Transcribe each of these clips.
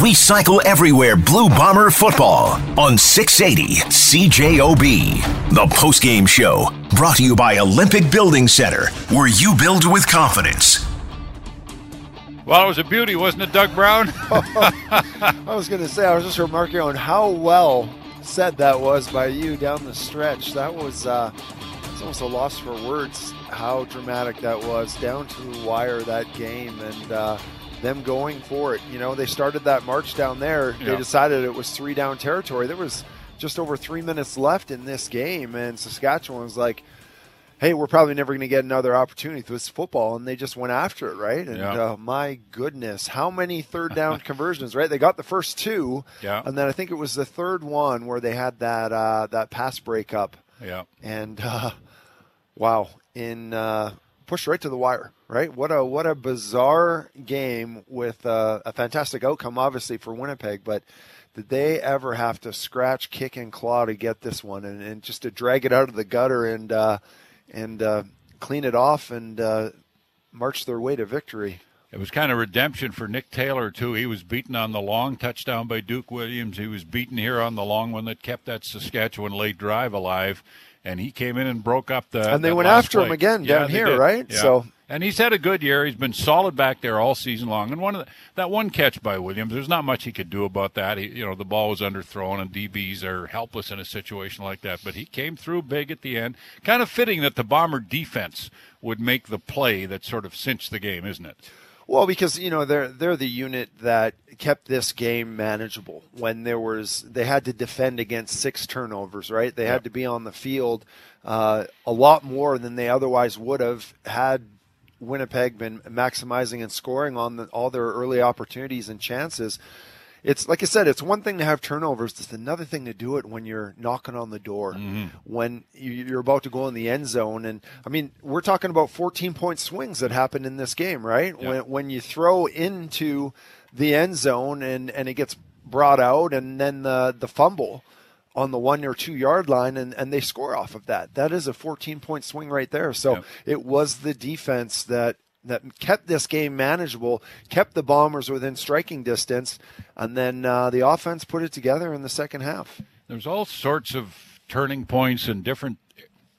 Recycle Everywhere Blue Bomber football on 680 CJOB. The postgame show brought to you by Olympic Building Center, where you build with confidence. Well, it was a beauty, wasn't it, Doug Brown? I was going to say, I was just remarking on how well said that was by you down the stretch. That was uh, it's almost a loss for words how dramatic that was down to the wire that game and uh, them going for it. You know, they started that march down there. Yeah. They decided it was three down territory. There was just over three minutes left in this game, and Saskatchewan was like, hey, we're probably never going to get another opportunity with this football. And they just went after it, right? And yeah. uh, my goodness, how many third down conversions, right? They got the first two. Yeah. And then I think it was the third one where they had that, uh, that pass breakup. Yeah. And, uh, wow, in, uh, pushed right to the wire, right? What a, what a bizarre game with uh, a fantastic outcome, obviously, for Winnipeg. But did they ever have to scratch, kick, and claw to get this one and, and just to drag it out of the gutter and, uh, and uh, clean it off and uh, march their way to victory. It was kind of redemption for Nick Taylor too. He was beaten on the long touchdown by Duke Williams. He was beaten here on the long one that kept that Saskatchewan late drive alive, and he came in and broke up the. And they went after play. him again down here, did. right? Yeah. So and he's had a good year. He's been solid back there all season long. And one of the, that one catch by Williams, there's not much he could do about that. He, you know, the ball was underthrown, and DBs are helpless in a situation like that. But he came through big at the end. Kind of fitting that the Bomber defense would make the play that sort of cinched the game, isn't it? Well, because you know they're they're the unit that kept this game manageable when there was they had to defend against six turnovers, right? They yep. had to be on the field uh, a lot more than they otherwise would have had Winnipeg been maximizing and scoring on the, all their early opportunities and chances. It's like I said, it's one thing to have turnovers. It's another thing to do it when you're knocking on the door, mm-hmm. when you're about to go in the end zone. And I mean, we're talking about 14 point swings that happened in this game, right? When, when you throw into the end zone and, and it gets brought out and then the, the fumble on the one or two yard line and, and they score off of that. That is a 14 point swing right there. So yep. it was the defense that that kept this game manageable, kept the Bombers within striking distance, and then uh, the offense put it together in the second half. There's all sorts of turning points and different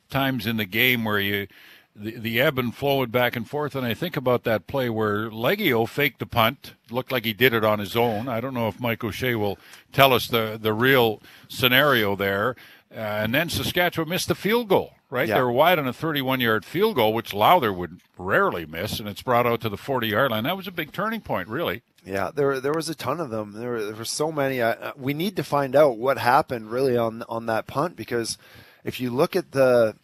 times in the game where you the, the ebb and flow and back and forth. And I think about that play where Liegghio faked the punt, looked like he did it on his own. I don't know if Mike O'Shea will tell us the, the real scenario there. Uh, and then Saskatchewan missed the field goal, right? Yeah. They were wide on a 31 yard field goal, which Lauther would rarely miss, and it's brought out to the 40 yard line. That was a big turning point, really. Yeah, there there was a ton of them. There were, there were so many. Uh, we need to find out what happened really on on that punt because if you look at the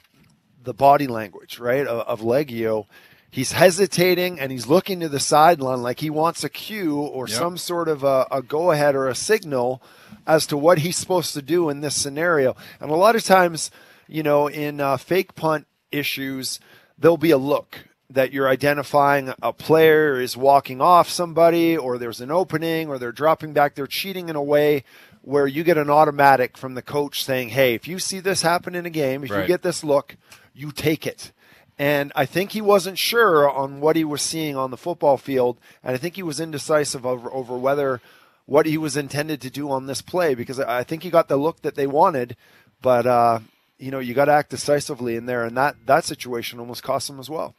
the body language, right, of, of Liegghio. He's hesitating and he's looking to the sideline like he wants a cue or yep. some sort of a, a go ahead or a signal as to what he's supposed to do in this scenario. And a lot of times, you know, in uh, fake punt issues, there'll be a look that you're identifying a player is walking off somebody or there's an opening or they're dropping back, they're cheating in a way where you get an automatic from the coach saying, "Hey, if you see this happen in a game, if right. you get this look, you take it." And I think he wasn't sure on what he was seeing on the football field, and I think he was indecisive over, over whether what he was intended to do on this play because I think he got the look that they wanted, but uh, you know you got to act decisively in there, and that that situation almost cost him as well.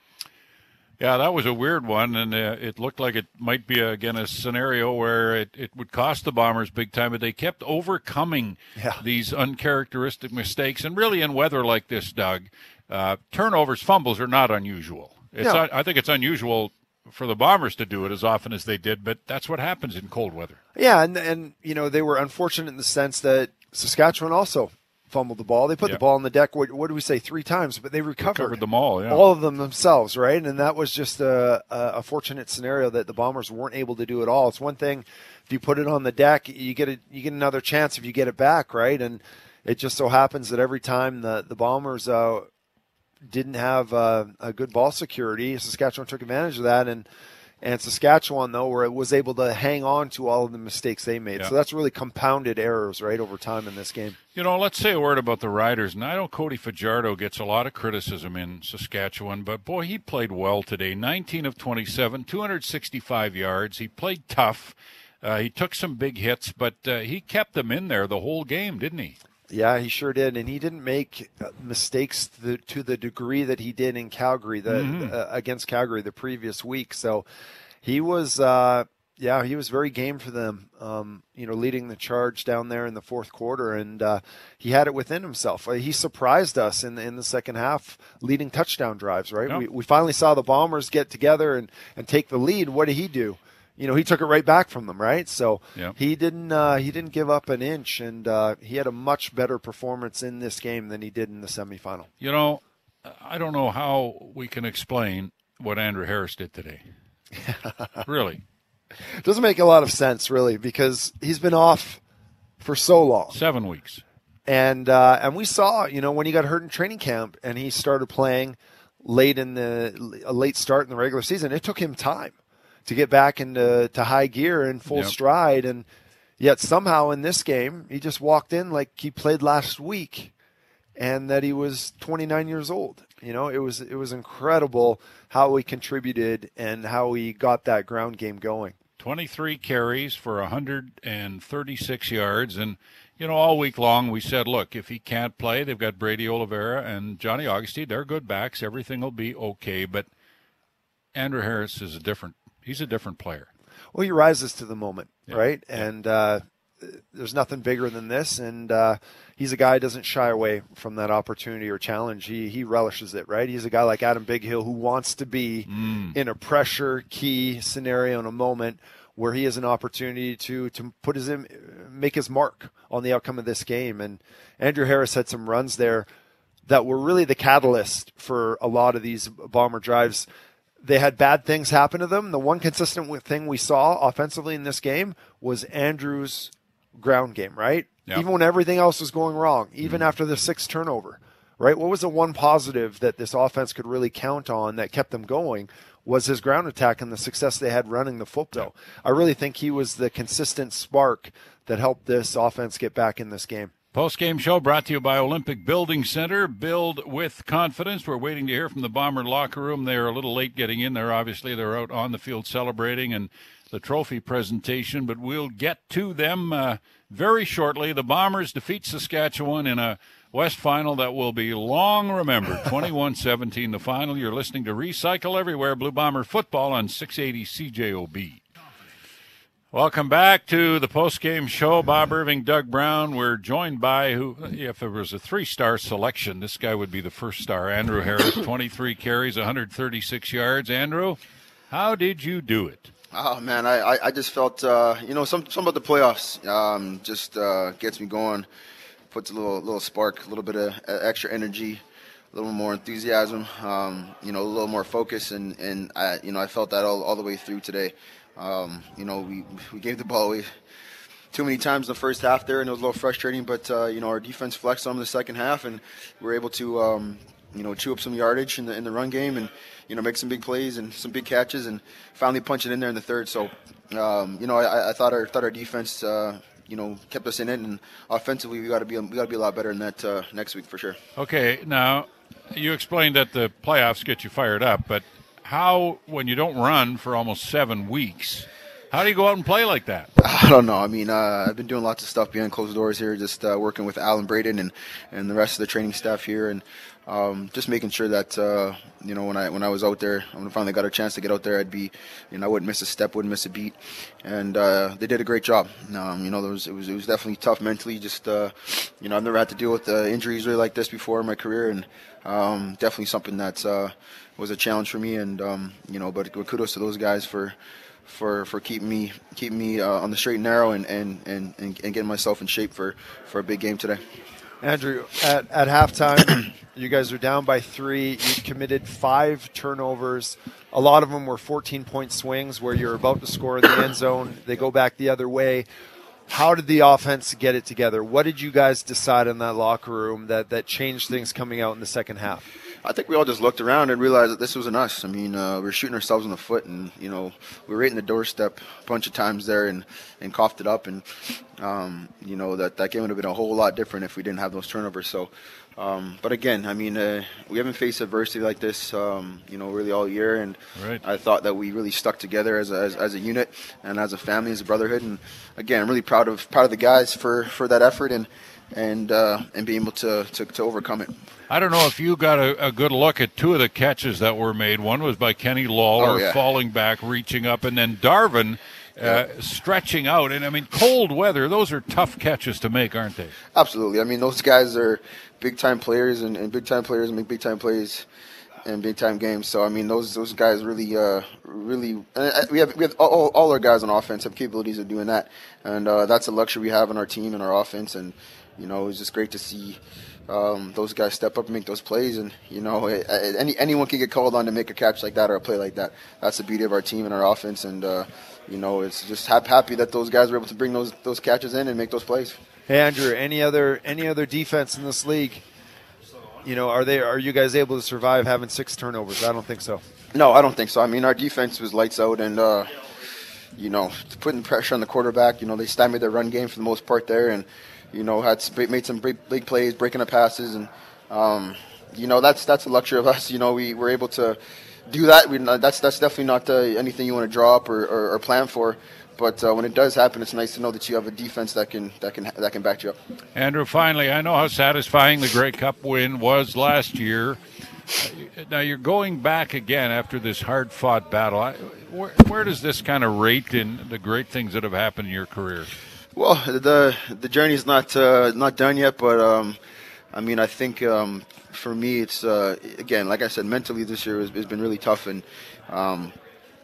Yeah, that was a weird one, and uh, it looked like it might be again a scenario where it, it would cost the Bombers big time, but they kept overcoming yeah. these uncharacteristic mistakes. And really, in weather like this, Doug, uh, turnovers, fumbles are not unusual. It's no. I think it's unusual for the Bombers to do it as often as they did, but that's what happens in cold weather. Yeah, and and you know they were unfortunate in the sense that Saskatchewan also fumbled the ball. They put the ball on the deck. What, what do we say? Three times, but they recovered, recovered them all. Yeah. all of them themselves, right? And that was just a, a, fortunate scenario that the Bombers weren't able to do it all. It's one thing if you put it on the deck, you get a, you get another chance if you get it back, right? And it just so happens that every time the the Bombers uh, didn't have uh, a good ball security, Saskatchewan took advantage of that and and Saskatchewan though, where it was able to hang on to all of the mistakes they made. Yeah. So that's really compounded errors right over time in this game. You know, let's say a word about the Riders. And I know Cody Fajardo gets a lot of criticism in Saskatchewan, but boy, he played well today. 19 of 27, 265 yards. He played tough. Uh, he took some big hits, but uh, he kept them in there the whole game, didn't he? Yeah, he sure did, and he didn't make uh, mistakes to the, to the degree that he did in Calgary, the, mm-hmm. uh, against Calgary the previous week. So he was, uh, yeah, he was very game for them. Um, you know, leading the charge down there in the fourth quarter, and uh, he had it within himself. Uh, he surprised us in the, in the second half, leading touchdown drives. Right, yep. we, we finally saw the Bombers get together and and take the lead. What did he do? You know he took it right back from them, right? So he didn't uh, he didn't give up an inch, and uh, he had a much better performance in this game than he did in the semifinal. You know, I don't know how we can explain what Andrew Harris did today. really, doesn't make a lot of sense, really, because he's been off for so long, seven weeks, and uh, and we saw, you know, when he got hurt in training camp and he started playing late in the a late start in the regular season, it took him time to get back into to high gear and full yep. stride. And yet somehow in this game, he just walked in like he played last week, and that he was 29 years old. You know, it was it was incredible how he contributed and how he got that ground game going. 23 carries for 136 yards and you know all week long we said look if he can't play they've got Brady Oliveira and Johnny Augustine they're good backs everything will be okay but Andrew Harris is a different he's a different player. Well, he rises to the moment, yeah. right? Yeah. And uh, there's nothing bigger than this, and uh, he's a guy who doesn't shy away from that opportunity or challenge. He he relishes it, right? He's a guy like Adam Bighill who wants to be mm. in a pressure key scenario in a moment where he has an opportunity to to put his make his mark on the outcome of this game. And Andrew Harris had some runs there that were really the catalyst for a lot of these bomber drives they had bad things happen to them. The one consistent thing we saw offensively in this game was Andrews' ground game, right? Yep. Even when everything else was going wrong, even mm-hmm. after the sixth turnover, right? What was the one positive that this offense could really count on that kept them going? Was his ground attack and the success they had running the football. Yep. I really think he was the consistent spark that helped this offense get back in this game. Post game show brought to you by Olympic Building Center. Build with confidence. We're waiting to hear from the Bomber locker room. They're a little late getting in there. Obviously, they're out on the field celebrating and the trophy presentation, but we'll get to them uh, very shortly. The Bombers defeat Saskatchewan in a West final that will be long remembered. 21 17, the final. You're listening to Recycle Everywhere Blue Bomber football on 680 CJOB. Welcome back to the post-game show. Bob Irving, Doug Brown. We're joined by who, if it was a three-star selection, this guy would be the first star. Andrew Harris, 23 carries, 136 yards. Andrew, how did you do it? Oh man, I I just felt uh, you know some some of the playoffs um, just uh, gets me going, puts a little little spark, a little bit of extra energy, a little more enthusiasm, um, you know, a little more focus, and and I you know I felt that all all the way through today. Um, you know, we, we gave the ball away too many times in the first half there, and it was a little frustrating. But uh, you know, our defense flexed on in the second half, and we were able to um, you know chew up some yardage in the in the run game, and you know make some big plays and some big catches, and finally punch it in there in the third. So um, you know, I, I, thought our thought our defense. Uh, you know, kept us in it, and offensively, we got to be we got to be a lot better than that uh, next week for sure. Okay, now you explained that the playoffs get you fired up, but how when you don't run for almost seven weeks how do you go out and play like that i don't know i mean uh, i've been doing lots of stuff behind closed doors here just uh, working with alan braden and, and the rest of the training staff here and um, just making sure that uh, you know when I when I was out there, when I finally got a chance to get out there, I'd be, you know, I wouldn't miss a step, wouldn't miss a beat, and uh, they did a great job. Um, you know, was, it was it was definitely tough mentally. Just uh, you know, I've never had to deal with uh, injuries really like this before in my career, and um, definitely something that's was a challenge for me. And um, you know, but kudos to those guys for for for keeping me keeping me uh, on the straight and narrow and, and, and, and getting myself in shape for, for a big game today. Andrew, at, at halftime, you guys are down by three. You committed five turnovers. A lot of them were 14 point swings where you're about to score in the end zone. They go back the other way. How did the offense get it together? What did you guys decide in that locker room that, that changed things coming out in the second half? I think we all just looked around and realized that this wasn't us. I mean, uh, we were shooting ourselves in the foot, and you know, we were right in the doorstep a bunch of times there, and and coughed it up, and um, you know that that game would have been a whole lot different if we didn't have those turnovers. So. Um, but again, I mean, uh, we haven't faced adversity like this, um, you know, really all year, and right. I thought that we really stuck together as a, as, as, a unit and as a family, as a brotherhood. And again, I'm really proud of proud of the guys for, for that effort and and uh, and being able to, to, to overcome it. I don't know if you got a, a, good look at two of the catches that were made. One was by Kenny Lawler oh, yeah. falling back, reaching up, and then Darvin uh, stretching out. And I mean, cold weather; those are tough catches to make, aren't they? Absolutely. I mean, those guys are big time players, and, and big time players make big time plays in big time games. So I mean, those those guys really, uh, really, uh, we have we have all, all our guys on offense have capabilities of doing that, and uh, that's a luxury we have in our team and our offense. And you know, it's just great to see um, those guys step up and make those plays. And you know, any anyone can get called on to make a catch like that or a play like that. That's the beauty of our team and our offense. And uh, you know, it's just happy that those guys were able to bring those those catches in and make those plays. Hey Andrew, any other any other defense in this league? You know, are they are you guys able to survive having six turnovers? I don't think so. No, I don't think so. I mean, our defense was lights out, and uh, you know, putting pressure on the quarterback. You know, they stymied their run game for the most part there, and you know, had made some big, plays, breaking up passes, and um, you know, that's that's a luxury of us. You know, we were able to do that. We, that's that's definitely not uh, anything you want to draw up or, or, or plan for. But uh, when it does happen, it's nice to know that you have a defense that can that can that can back you up. Andrew, finally, I know how satisfying the Grey Cup win was last year. Now you're going back again after this hard-fought battle. Where, where does this kind of rate in the great things that have happened in your career? Well, the the journey's not uh, not done yet, but um, I mean, I think um, for me, it's uh, again, like I said, mentally this year has, has been really tough, and um,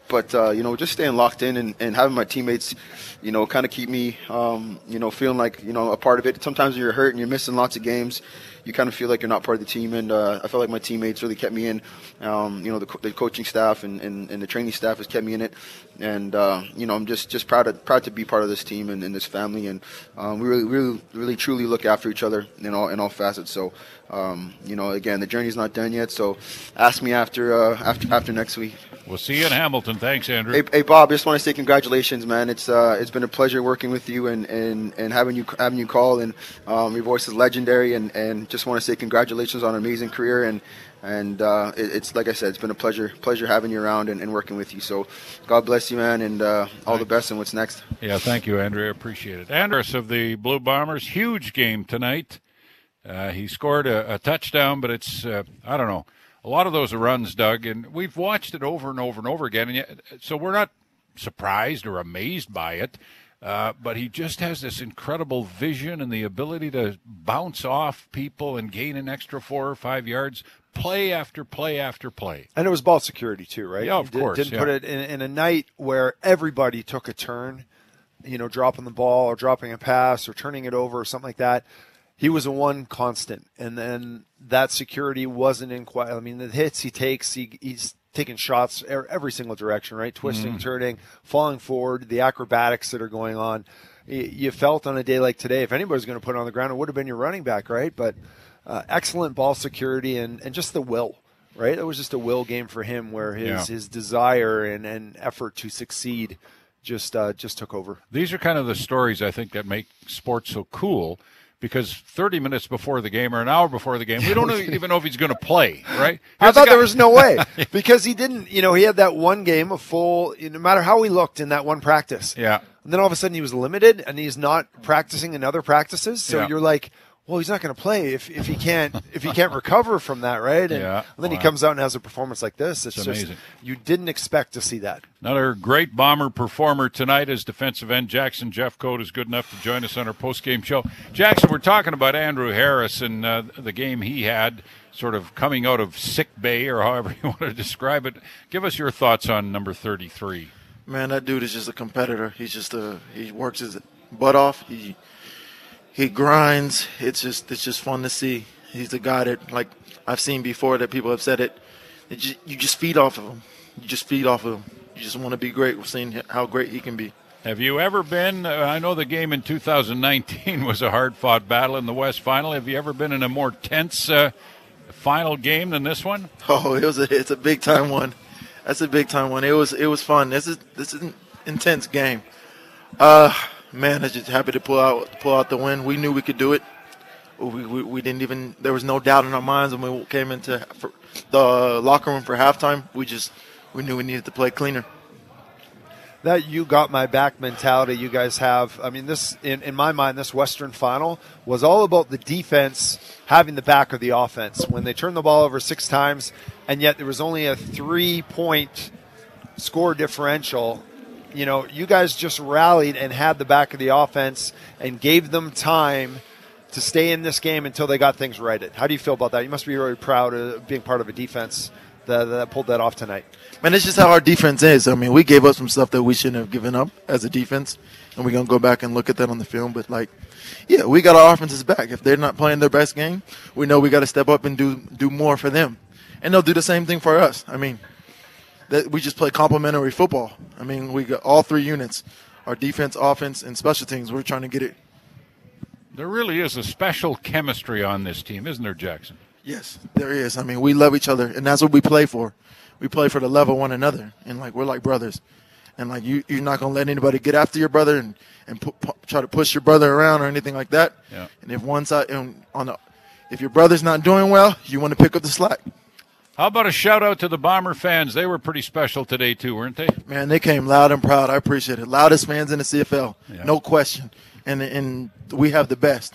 but uh, you know, just staying locked in and, and having my teammates, you know, kind of keep me, um, you know, feeling like you know a part of it. Sometimes when you're hurt and you're missing lots of games, you kind of feel like you're not part of the team. And uh, I felt like my teammates really kept me in. Um, you know, the, the, coaching staff and, and, and, the training staff has kept me in it. And uh, you know, I'm just just proud of, proud to be part of this team and, and this family. And um, we really really really truly look after each other in all in all facets. So. Um, you know, again, the journey's not done yet. So, ask me after uh, after after next week. We'll see you in Hamilton. Thanks, Andrew. Hey, hey Bob, just want to say congratulations, man. It's uh, it's been a pleasure working with you and, and, and having you having you call and um, your voice is legendary and, and just want to say congratulations on an amazing career and and uh, it, it's like I said, it's been a pleasure pleasure having you around and, and working with you. So God bless you, man, and uh, all the best and what's next. Yeah, thank you, Andrew. I appreciate it. Andrus of the Blue Bombers, huge game tonight. Uh, he scored a, a, touchdown, but it's uh, I don't know a lot of those runs, Doug, and we've watched it over and over and over again, and yet, so we're not surprised or amazed by it. Uh, but he just has this incredible vision and the ability to bounce off people and gain an extra four or five yards, play after play after play. And it was ball security too, right? Yeah, of did, course. Didn't yeah. put it in, in a night where everybody took a turn, you know, dropping the ball or dropping a pass or turning it over or something like that he was a one constant, and then that security wasn't in quite. I mean, the hits he takes, he, he's taking shots every single direction, right? Twisting, mm. turning, falling forward, the acrobatics that are going on. You felt on a day like today, if anybody's going to put it on the ground, it would have been your running back, right? But uh, excellent ball security and, and just the will, right? It was just a will game for him where his, yeah. his desire and, and effort to succeed just uh, just took over. These are kind of the stories I think that make sports so cool because 30 minutes before the game or an hour before the game, we don't even know if he's going to play, right? I thought there was no way because he didn't, you know, he had that one game, a full, no matter how he looked in that one practice. Yeah. And then all of a sudden he was limited and he's not practicing in other practices. So yeah. you're like, well, he's not going to play if, if he can't if he can't recover from that, right? And, yeah. and then wow. he comes out and has a performance like this. It's, it's just amazing. you didn't expect to see that. Another great bomber performer tonight is defensive end Jackson Jeff Jeffcoat is good enough to join us on our post game show. Jackson, we're talking about Andrew Harris and uh, the game he had, sort of coming out of sick bay or however you want to describe it. Give us your thoughts on number thirty three. Man, that dude is just a competitor. He's just a he works his butt off. He he grinds. It's just it's just fun to see. He's the guy that like I've seen before that people have said it. it just, you just feed off of him. You just feed off of him. You just want to be great. We're seeing how great he can be. Have you ever been? Uh, I know the game in 2019 was a hard-fought battle in the West Final. Have you ever been in a more tense uh, final game than this one? Oh, it was a it's a big time one. That's a big time one. It was it was fun. This is this is an intense game. Uh, man, I'm just happy to pull out pull out the win. We knew we could do it. We, we, we didn't even there was no doubt in our minds when we came into the locker room for halftime. We just we knew we needed to play cleaner that you got my back mentality you guys have. I mean, this in, in my mind, this Western final was all about the defense having the back of the offense. When they turned the ball over six times, and yet there was only a three point score differential. You know, you guys just rallied and had the back of the offense and gave them time to stay in this game until they got things righted. How do you feel about that? You must be really proud of being part of a defense that, that pulled that off tonight. Man, it's just how our defense is. I mean, we gave up some stuff that we shouldn't have given up as a defense, and we're gonna go back and look at that on the film. But like, yeah, we got our offenses back. If they're not playing their best game, we know we got to step up and do do more for them, and they'll do the same thing for us. I mean, that we just play complementary football. I mean, we got all three units, our defense, offense, and special teams. We're trying to get it. There really is a special chemistry on this team, isn't there, Jackson? Yes, there is. I mean, we love each other, and that's what we play for we play for the love of one another, and like we're like brothers, and like you you're not gonna let anybody get after your brother and and pu- pu- try to push your brother around or anything like that. Yeah. And if one side and on the if your brother's not doing well, you want to pick up the slack. How about a shout out to the Bomber fans? They were pretty special today too, weren't they? Man, they came loud and proud. I appreciate it. Loudest fans in the CFL, Yeah. no question. And and we have the best.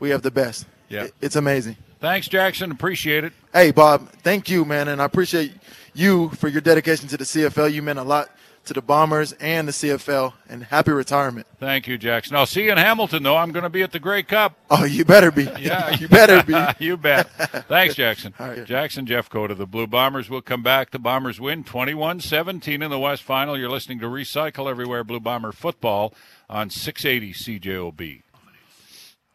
We have the best. Yeah. It- it's amazing. Thanks, Jackson. Appreciate it. Hey, Bob, thank you, man, and I appreciate you for your dedication to the CFL. You meant a lot to the Bombers and the CFL, and happy retirement. Thank you, Jackson. I'll see you in Hamilton, though. I'm going to be at the Grey Cup. Oh, you better be. Yeah, you better be. you bet. Thanks, Jackson. All right. Jackson Jeffcoat of the Blue Bombers will come back. The Bombers win 21 17 in the West Final. You're listening to Recycle Everywhere Blue Bomber Football on 680 CJOB.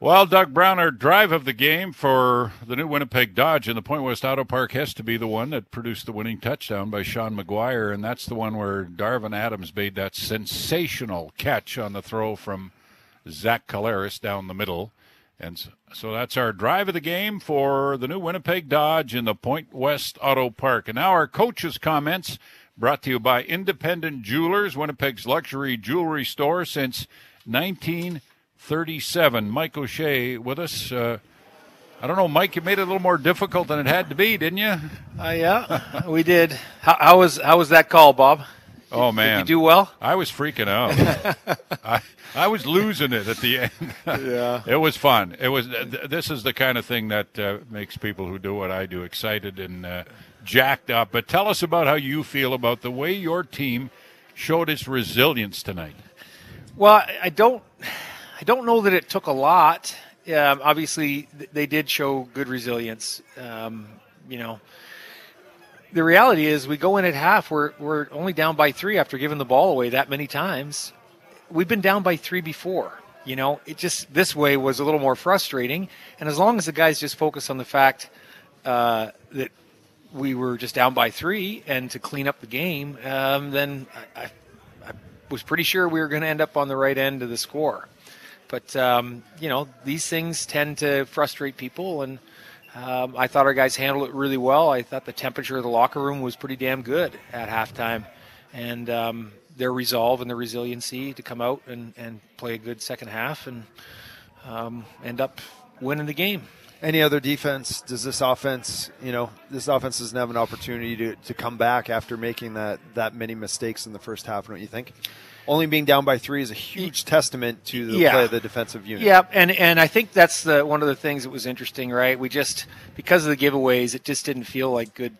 Well, Doug Brown, our drive of the game for the new Winnipeg Dodge and the Point West Auto Park has to be the one that produced the winning touchdown by Sean McGuire, and that's the one where Darvin Adams made that sensational catch on the throw from Zach Collaros down the middle. And so- that's our drive of the game for the new Winnipeg Dodge in the Point West Auto Park. And now our coach's comments brought to you by Independent Jewelers, Winnipeg's luxury jewelry store since 1937. Mike O'Shea with us. Uh, I don't know, Mike, you made it a little more difficult than it had to be, didn't you? Uh, yeah, we did. How, how was how was that call, Bob? Oh, Did man. you do well? I was freaking out. I, I was losing it at the end. Yeah. It was fun. It was. th- This is the kind of thing that uh, makes people who do what I do excited and uh, jacked up. But tell us about how you feel about the way your team showed its resilience tonight. Well, I don't, I don't know that it took a lot. Um, obviously, th- they did show good resilience. Um, you know, the reality is we go in at half. We're we're only down by three after giving the ball away that many times. We've been down by three before. You know, it just this way was a little more frustrating. And as long as the guys just focus on the fact uh, that we were just down by three and to clean up the game, um, then I, I, I was pretty sure we were going to end up on the right end of the score. But um, you know, these things tend to frustrate people, and um, I thought our guys handled it really well. I thought the temperature of the locker room was pretty damn good at halftime, and um, their resolve and their resiliency to come out and, and play a good second half and um, end up winning the game. Any other defense? Does this offense, you know, this offense doesn't have an opportunity to, to come back after making that that many mistakes in the first half, don't you think? Only being down by three is a huge testament to the Yeah. play of the defensive unit. Yeah, and and I think that's the one of the things that was interesting, right? We just because of the giveaways, it just didn't feel like good,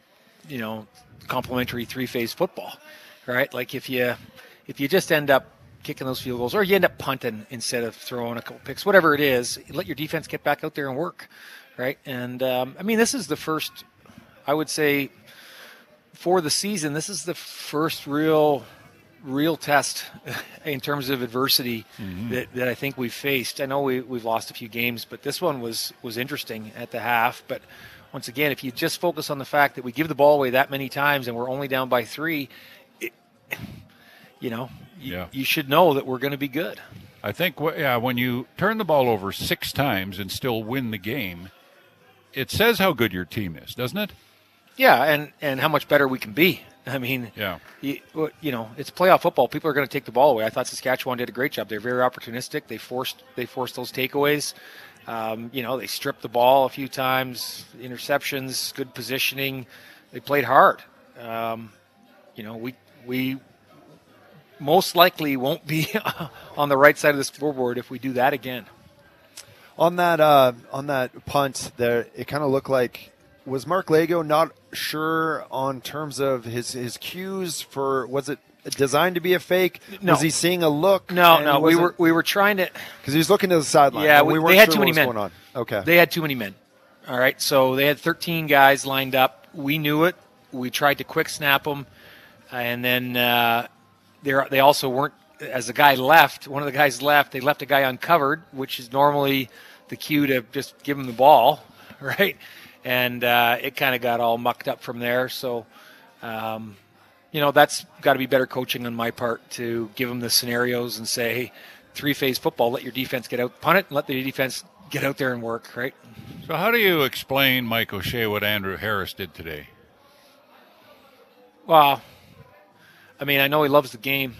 you know, complementary three phase football, right? Like if you if you just end up kicking those field goals, or you end up punting instead of throwing a couple picks, whatever it is, let your defense get back out there and work, right? And um, I mean, this is the first, I would say, for the season, this is the first real real test in terms of adversity mm-hmm. that, that I think we've faced. I know we, we've lost a few games, but this one was was interesting at the half. But once again, if you just focus on the fact that we give the ball away that many times and we're only down by three, it, you know, you, Yeah. you should know that we're going to be good. I think, yeah, when you turn the ball over six times and still win the game, it says how good your team is, doesn't it? Yeah, and and how much better we can be. I mean, Yeah. you, you know, it's playoff football. People are going to take the ball away. I thought Saskatchewan did a great job. They're very opportunistic. They forced they forced those takeaways. Um, you know, they stripped the ball a few times, interceptions, good positioning. They played hard. Um, you know, we we most likely won't be on the right side of the scoreboard if we do that again. on that uh, on that punt there, it kind of looked like was Marc Liegghio not sure on terms of his his cues for was it designed to be a fake? No. Was he seeing a look? No, no, we were we were trying to. because he was looking to the sideline. Yeah, we we- weren't they had sure too what many was men. Going on. Okay, They had too many men. All right, so they had 13 guys lined up. We knew it. We tried to quick snap them, and then uh, they they also weren't. As the guy left, one of the guys left. They left a guy uncovered, which is normally the cue to just give him the ball, right? And uh, it kind of got all mucked up from there. So, um, you know, that's got to be better coaching on my part to give them the scenarios and say, hey, three phase football, let your defense get out, punt it, and let the defense get out there and work, right? So how do you explain Mike O'Shea what Andrew Harris did today? Well, I mean, I know he loves the game,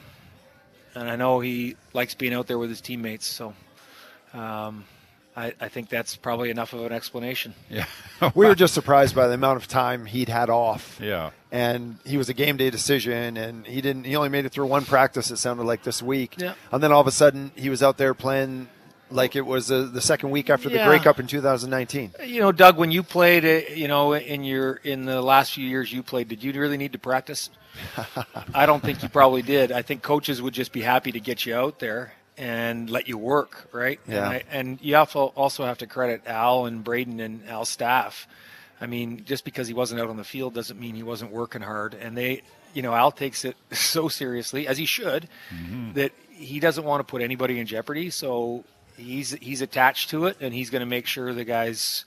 and I know he likes being out there with his teammates. So, um, I, I think that's probably enough of an explanation. Yeah. we were just surprised by the amount of time he'd had off. Yeah. and he was a game day decision, and he didn't. He only made it through one practice. It sounded like this week, Yeah. and then all of a sudden he was out there playing like it was uh, the second week after the Yeah. Grey Cup in 2019. You know, Doug, when you played, uh, you know, in your in the last few years you played, did you really need to practice? I don't think you probably did. I think coaches would just be happy to get you out there and let you work, right? Yeah. And, I, and you also also have to credit Al and Braden and Al's staff. I mean, just because he wasn't out on the field doesn't mean he wasn't working hard. And they, you know, Al takes it so seriously as he should that he doesn't want to put anybody in jeopardy. So he's he's attached to it, and he's going to make sure the guys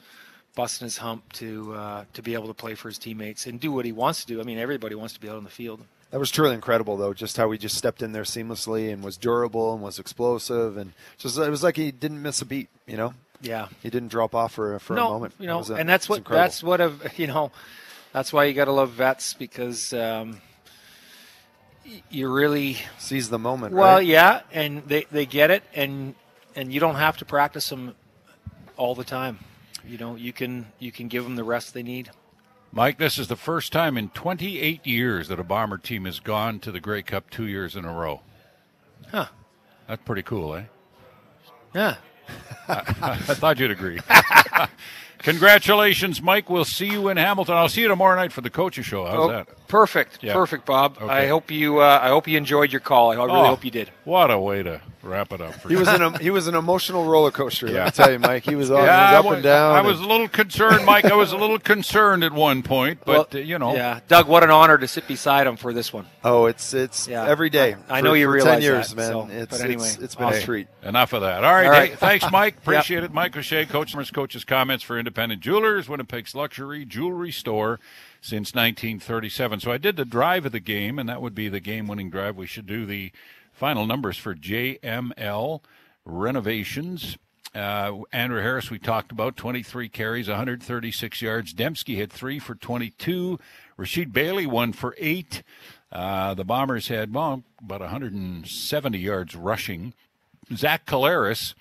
busting his hump to uh, to be able to play for his teammates and do what he wants to do. I mean, everybody wants to be out on the field. That was truly incredible, though. Just how he just stepped in there seamlessly and was durable and was explosive, and just it was like he didn't miss a beat. You know, Yeah. he didn't drop off for for no, a moment. you know, was, uh, and that's what that's what a you know, that's why you got to love vets because um, you really seize the moment. well, right? yeah, and they they get it, and and you don't have to practice them all the time. You know, you can you can give them the rest they need. Mike, this is the first time in 28 years that a Bomber team has gone to the Grey Cup two years in a row. Huh? That's pretty cool, eh? Yeah. I thought you'd agree. Congratulations, Mike. We'll see you in Hamilton. I'll see you tomorrow night for the coaches show. How's Oh, that? Perfect, Yeah. perfect, Bob. Okay. I hope you uh, I hope you enjoyed your call. I really Oh, hope you did. What a way to wrap it up. For He you. was an he was an emotional roller coaster. Yeah. Let me tell you, Mike. He was, on, Yeah, he I was up was, and down. I was a little concerned, Mike. I was a little concerned at one point, but Well, uh, you know, Yeah, Doug, what an honor to sit beside him for this one. oh, it's it's Yeah. every day. I for- know you for realize ten years, that, man. so- it's, but anyway, it's, it's been a awesome. treat. Enough of that. All right. All right. hey, thanks, Mike. Appreciate it. Mike O'Shea, Coach Summers Coach's comments for Independent Jewelers, Winnipeg's luxury jewelry store since 1937. So I did the drive of the game, and that would be the game winning drive. We should do the final numbers for JML renovations. Uh, Andrew Harris, we talked about 23 carries, 136 yards. Demski had three for 22. Rasheed Bailey one for eight. Uh, the Bombers had well about 170 yards rushing. Zach Collaros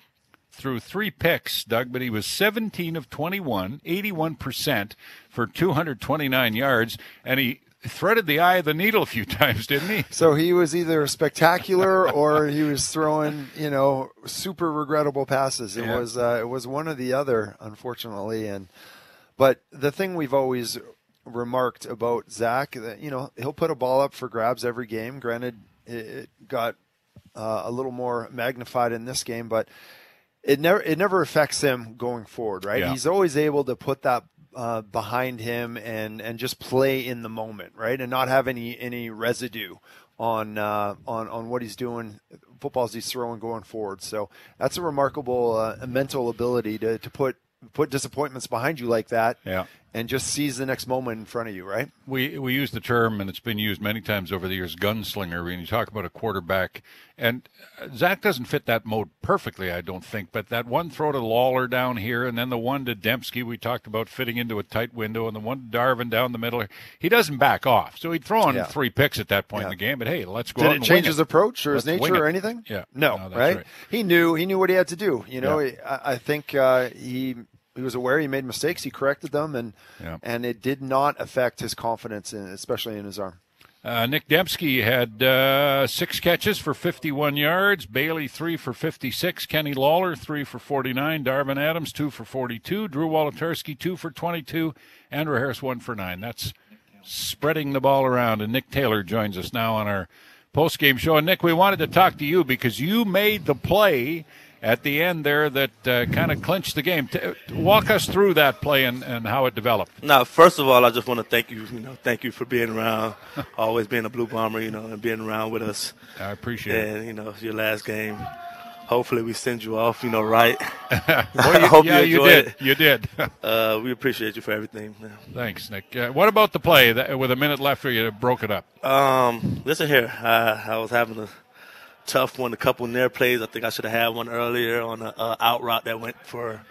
threw three picks, Doug, but he was 17 of 21, 81% for 229 yards, and he threaded the eye of the needle a few times, didn't he? So he was either spectacular or he was throwing, you know, super regrettable passes. It Yeah. was uh, it was one or the other, unfortunately. And but the thing we've always remarked about Zach that you know he'll put a ball up for grabs every game. Granted, it, it got uh, a little more magnified in this game, but it never it never affects him going forward, right? Yeah. He's always able to put that uh, behind him and and just play in the moment, right, and not have any any residue on uh, on on what he's doing, footballs he's throwing going forward. So that's a remarkable uh, mental ability to to put put disappointments behind you like that, Yeah. And just seize the next moment in front of you, right? We we use the term, and it's been used many times over the years, gunslinger. When you talk about a quarterback, and Zach doesn't fit that mode perfectly, I don't think. But that one throw to Lawler down here, and then the one to Demski, we talked about fitting into a tight window, and the one to Darvin down the middle. He doesn't back off, so he'd throw in Yeah. three picks at that point Yeah. in the game. But hey, let's go. Did it change his approach or his Let's wing nature or anything? Yeah, No, that's right? He knew he knew what he had to do. You know, Yeah. I, I think uh, he he was aware he made mistakes. He corrected them, and Yeah. and it did not affect his confidence, in, especially in his arm. Uh, Nic Demski had uh, six catches for 51 yards. Bailey, three for 56. Kenny Lawler, three for 49. Darvin Adams, two for 42. Drew Wolitarsky, two for 22. Andrew Harris, one for nine. That's spreading the ball around. And Nick Taylor joins us now on our post-game show. And Nick, we wanted to talk to you because you made the play at the end there that uh, kind of clinched the game. T- walk us through that play and, and how it developed. Now, first of all, I just want to thank you. You know, thank you for being around, always being a Blue Bomber. You know, and being around with us. I appreciate it. And you know, your last game. Hopefully, we send you off. You know, right. Well, I you- hope yeah, you you did. it. You did. Uh, we appreciate you for everything. man. Thanks, Nick. Uh, what about the play that, with a minute left where you broke it up? Um, listen here. I, I was having a tough one. A couple near plays. I think I should have had one earlier on an out route that went for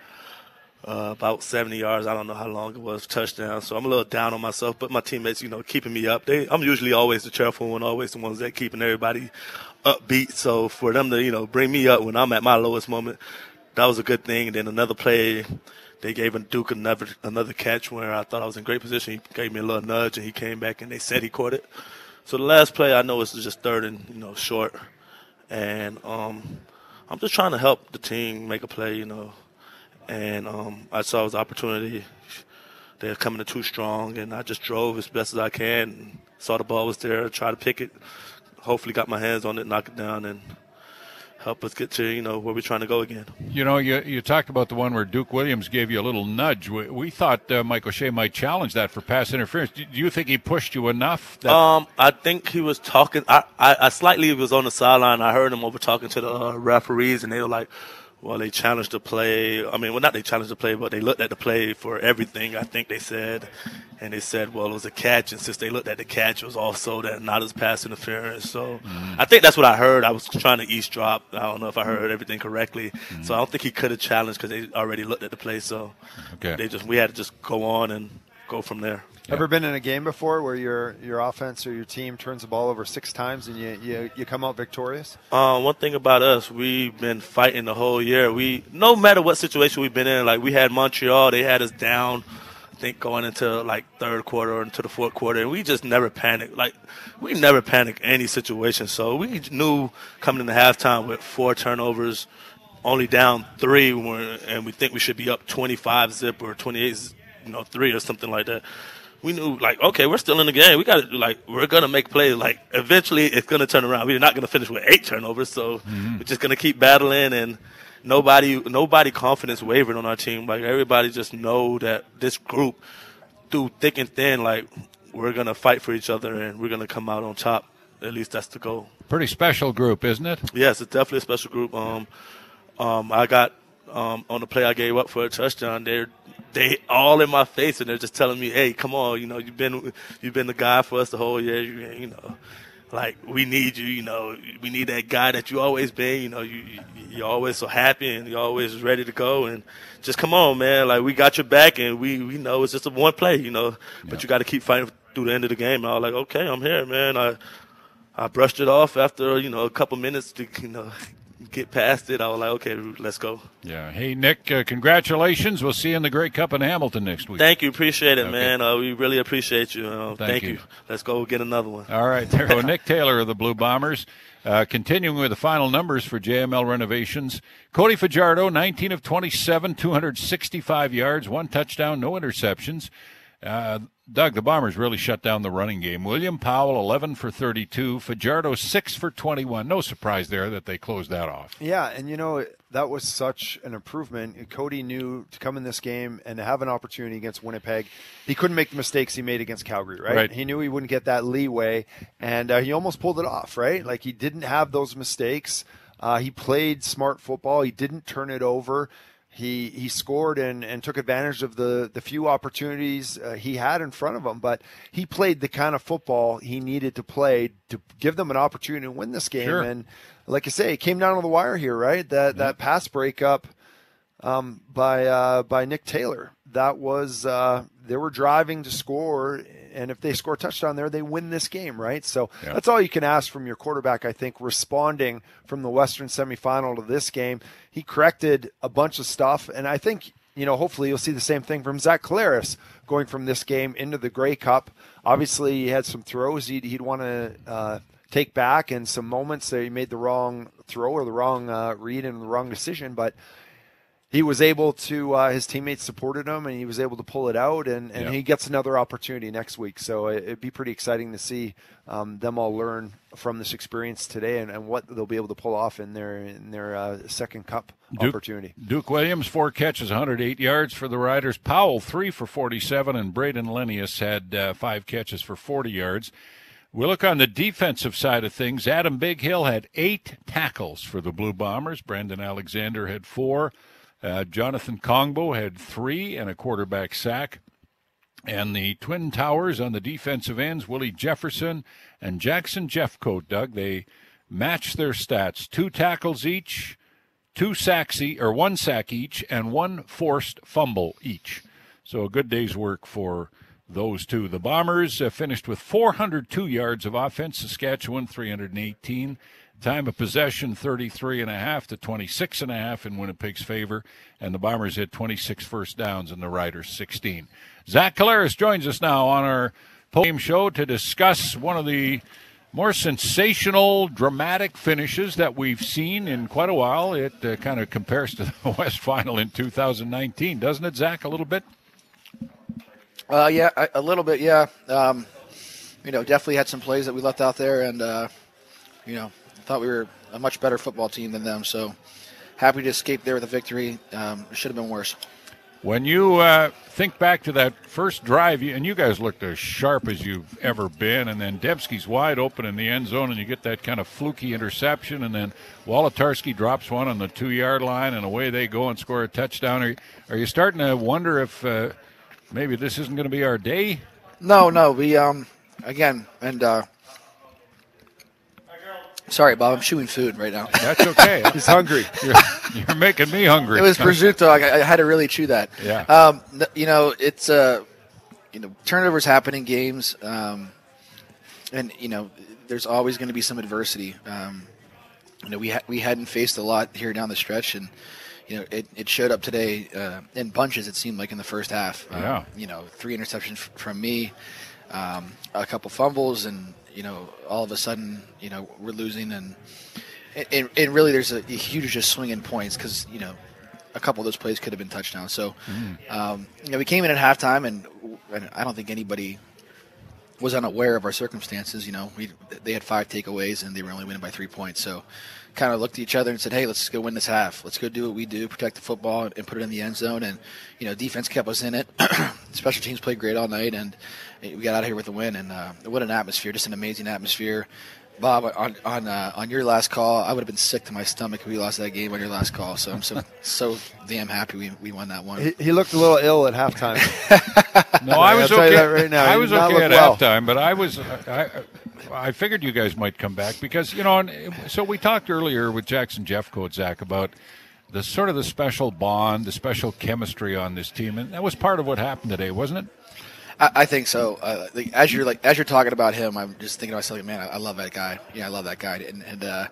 uh, about 70 yards. I don't know how long it was. Touchdown. So I'm a little down on myself, but my teammates, you know, keeping me up. They, I'm usually always the cheerful one, always the ones that keeping everybody upbeat. So for them to, you know, bring me up when I'm at my lowest moment, that was a good thing. And then another play, they gave Duke another another catch where I thought I was in great position. He gave me a little nudge, and he came back and they said he caught it. So the last play, I know it's just third and you know short, and um, I'm just trying to help the team make a play, you know. And um, I saw his opportunity. They're coming in too strong, and I just drove as best as I can. Saw the ball was there, tried to pick it. Hopefully, got my hands on it, knock it down, and help us get to you know where we're trying to go again. You know, you you talked about the one where Duke Williams gave you a little nudge. We, we thought uh, Mike O'Shea might challenge that for pass interference. Do, do you think he pushed you enough? That, Um, I think he was talking. I, I, I slightly was on the sideline. I heard him over talking to the uh, referees, and they were like, "Well, they challenged the play. I mean, well, not they challenged the play, but they looked at the play for everything." I think they said, and they said, "Well, it was a catch," and since they looked at the catch, it was also that not as pass interference. So mm-hmm. I think that's what I heard. I was trying to eavesdrop. I don't know if I heard mm-hmm. everything correctly. So mm-hmm. I don't think he could have challenged because they already looked at the play. So Okay. they just we had to just go on and go from there. Ever been in a game before where your your offense or your team turns the ball over six times and you you, you come out victorious? Uh, one thing about us, we've been fighting the whole year. We, no matter what situation we've been in, like we had Montreal, they had us down. I think going into like third quarter or into the fourth quarter, and we just never panicked. Like we never panic any situation. So we knew coming into halftime with four turnovers, only down three, and we think we should be up 25 zip or 28, you know, three or something like that. We knew like, okay, we're still in the game. We got to like, we're gonna make plays. Like eventually, it's gonna turn around. We're not gonna finish with eight turnovers, so we're just gonna keep battling and. Nobody, nobody confidence wavered on our team. Like everybody just know that this group, through thick and thin, like we're gonna fight for each other and we're gonna come out on top. At least that's the goal. Pretty special group, isn't it? Yes, it's definitely a special group. Um, um, I got um, on the play I gave up for a touchdown. They're they all in my face and they're just telling me, "Hey, come on, you know, you've been you've been the guy for us the whole year. You, you know, like we need you. You know, we need that guy that you always been. You know, you, you you're always so happy and you're always ready to go and just come on, man. Like we got your back and we we know it's just a one play. You know, but you got to keep fighting through the end of the game. And I was like, okay, I'm here, man. I I brushed it off after you know a couple minutes to you know get past it. I was like, okay, let's go. Yeah. Hey, Nick, uh, congratulations. We'll see you in the Grey Cup in Hamilton next week. Thank you, appreciate it, Okay. man. Uh, we really appreciate you. Uh, Thank thank you. you. Let's go get another one. All right, there go Nick Taylor of the Blue Bombers. Uh, continuing with the final numbers for JML renovations. Cody Fajardo, 19 of 27, 265 yards, one touchdown, no interceptions. Doug, the Bombers really shut down the running game. William Powell, 11 for 32. Fajardo, 6 for 21. No surprise there that they closed that off. Yeah, and you know that was such an improvement. Cody knew to come in this game and to have an opportunity against Winnipeg. He couldn't make the mistakes he made against Calgary, right? Right. He knew he wouldn't get that leeway, and uh, he almost pulled it off, right? Like he didn't have those mistakes. Uh, he played smart football. He didn't turn it over. He he scored and, and took advantage of the the few opportunities uh, he had in front of him. But he played the kind of football he needed to play to give them an opportunity to win this game. Sure. And like I say, it came down to the wire here, right? That that pass breakup um, by uh, by Nick Taylor. That was uh, they were driving to score, and if they score a touchdown there, they win this game, right? So Yeah. that's all you can ask from your quarterback. I think responding from the Western semifinal to this game, he corrected a bunch of stuff, and I think you know hopefully you'll see the same thing from Zach Collaros going from this game into the Grey Cup. Obviously, he had some throws he'd, he'd want to. Uh, Take back and some moments that he made the wrong throw or the wrong uh, read and the wrong decision, but he was able to uh, his teammates supported him and he was able to pull it out and, and Yeah. he gets another opportunity next week so it, it'd be pretty exciting to see um, them all learn from this experience today and, and what they'll be able to pull off in their in their uh, second cup Duke- opportunity Duke Williams, four catches, 108 yards for the Riders. Powell, three for 47, and Brayden Lenius had uh, five catches for 40 yards. We look on the defensive side of things. Adam Bighill had eight tackles for the Blue Bombers. Brandon Alexander had four. Uh, Jonathan Kongbo had three and a quarterback sack. And the Twin Towers on the defensive ends, Willie Jefferson and Jackson Jeffcoat, Doug, they matched their stats. Two tackles each, two sacks or one sack each, and one forced fumble each. So a good day's work for those two. The Bombers uh, finished with 402 yards of offense. Saskatchewan 318. Time of possession 33 and a half to 26 and a half in Winnipeg's favor, and the Bombers had 26 first downs and the Riders 16. Zach Collaros joins us now on our post-game show to discuss one of the more sensational, dramatic finishes that we've seen in quite a while. It uh, kind of compares to the West Final in 2019, doesn't it, Zach? A little bit. Uh, yeah, a, a little bit. Yeah, um, you know, definitely had some plays that we left out there, and uh, you know, thought we were a much better football team than them. So happy to escape there with a victory. Um, it should have been worse. When you uh, think back to that first drive, you, and you guys looked as sharp as you've ever been, and then Demski's wide open in the end zone, and you get that kind of fluky interception, and then Wolitarsky drops one on the two yard line, and away they go and score a touchdown. Are, you- are you starting to wonder if uh, maybe this isn't going to be our day? No, no, we um again and uh, sorry, Bob, I'm chewing food right now. That's okay. he's hungry you're, you're making me hungry. It was prosciutto. I, I had to really chew that. Yeah. Um, you know, it's uh, you know, turnovers happen in games, um, and you know, there's always going to be some adversity. Um, you know, we ha- we hadn't faced a lot here down the stretch, and you know, it, it showed up today uh, in bunches. It seemed like in the first half. Um, Yeah. You know, three interceptions f- from me, um, a couple fumbles, and you know, all of a sudden, you know, we're losing, and and, and really, there's a, a huge just swing in points because you know, a couple of those plays could have been touchdowns. So, um, you know, we came in at halftime, and, and I don't think anybody was unaware of our circumstances. You know, we they had five takeaways and they were only winning by three points. So, kind of looked at each other and said, "Hey, let's go win this half. Let's go do what we do, protect the football, and put it in the end zone." And you know, defense kept us in it. Special teams played great all night, and we got out of here with a win. And uh, what an atmosphere! Just an amazing atmosphere. Bob, on on uh, on your last call, I would have been sick to my stomach if we lost that game on your last call. So I'm so so damn happy we, we won that one. he, he looked a little ill at halftime No, I I'll was tell you okay. that right now. I He was okay at well. halftime, but I was. I, I figured you guys might come back because you know. And so we talked earlier with Jackson Jeffcoat, Zach, about the sort of the special bond, the special chemistry on this team, and that was part of what happened today, wasn't it? I, think so. Uh, like, as you're like as you're talking about him, I'm just thinking to myself, man, I, I love that guy. Yeah, I love that guy. And, and uh,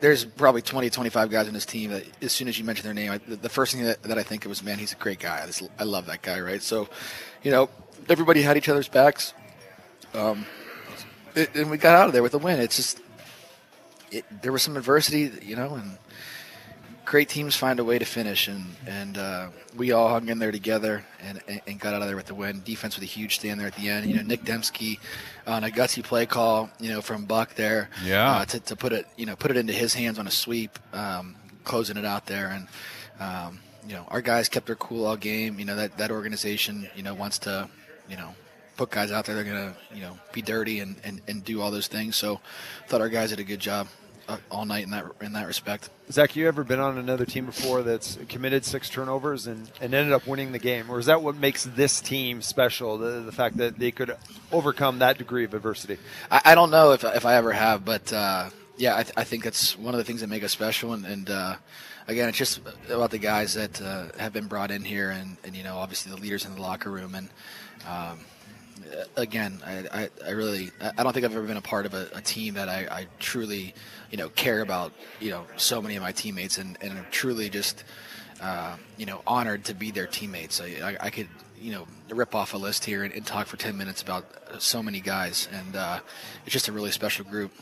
there's probably 20, 25 guys on this team that as soon as you mention their name, I, the, the first thing that, that I think of was, man, he's a great guy. I love that guy, right? So, you know, everybody had each other's backs, um, it, and we got out of there with a win. It's just it, there was some adversity, you know, and great teams find a way to finish, and and uh, we all hung in there together and, and, and got out of there with the win. Defense with a huge stand there at the end. You know, Nic Demski on a gutsy play call, you know, from Buck there, Yeah. uh, to, to put it, you know, put it into his hands on a sweep, um, closing it out there, and um, you know, our guys kept their cool all game. You know, that that organization, you know, wants to, you know. Put guys out there, they're gonna, you know, be dirty and, and, and do all those things. So, thought our guys did a good job uh, all night in that in that respect. Zach, you ever been on another team before that's committed six turnovers and, and ended up winning the game, or is that what makes this team special? The, the fact that they could overcome that degree of adversity. I, I don't know if if I ever have, but uh, yeah, I, th- I think that's one of the things that make us special. And, and uh, again, it's just about the guys that uh, have been brought in here, and, and you know, obviously the leaders in the locker room. And um, again, I, I, I, really I don't think I've ever been a part of a, a team that I, I, truly you know care about you know so many of my teammates, and and I'm truly just uh, you know honored to be their teammates. I, I, could you know rip off a list here and, and, talk for 10 minutes about so many guys and uh, it's just a really special group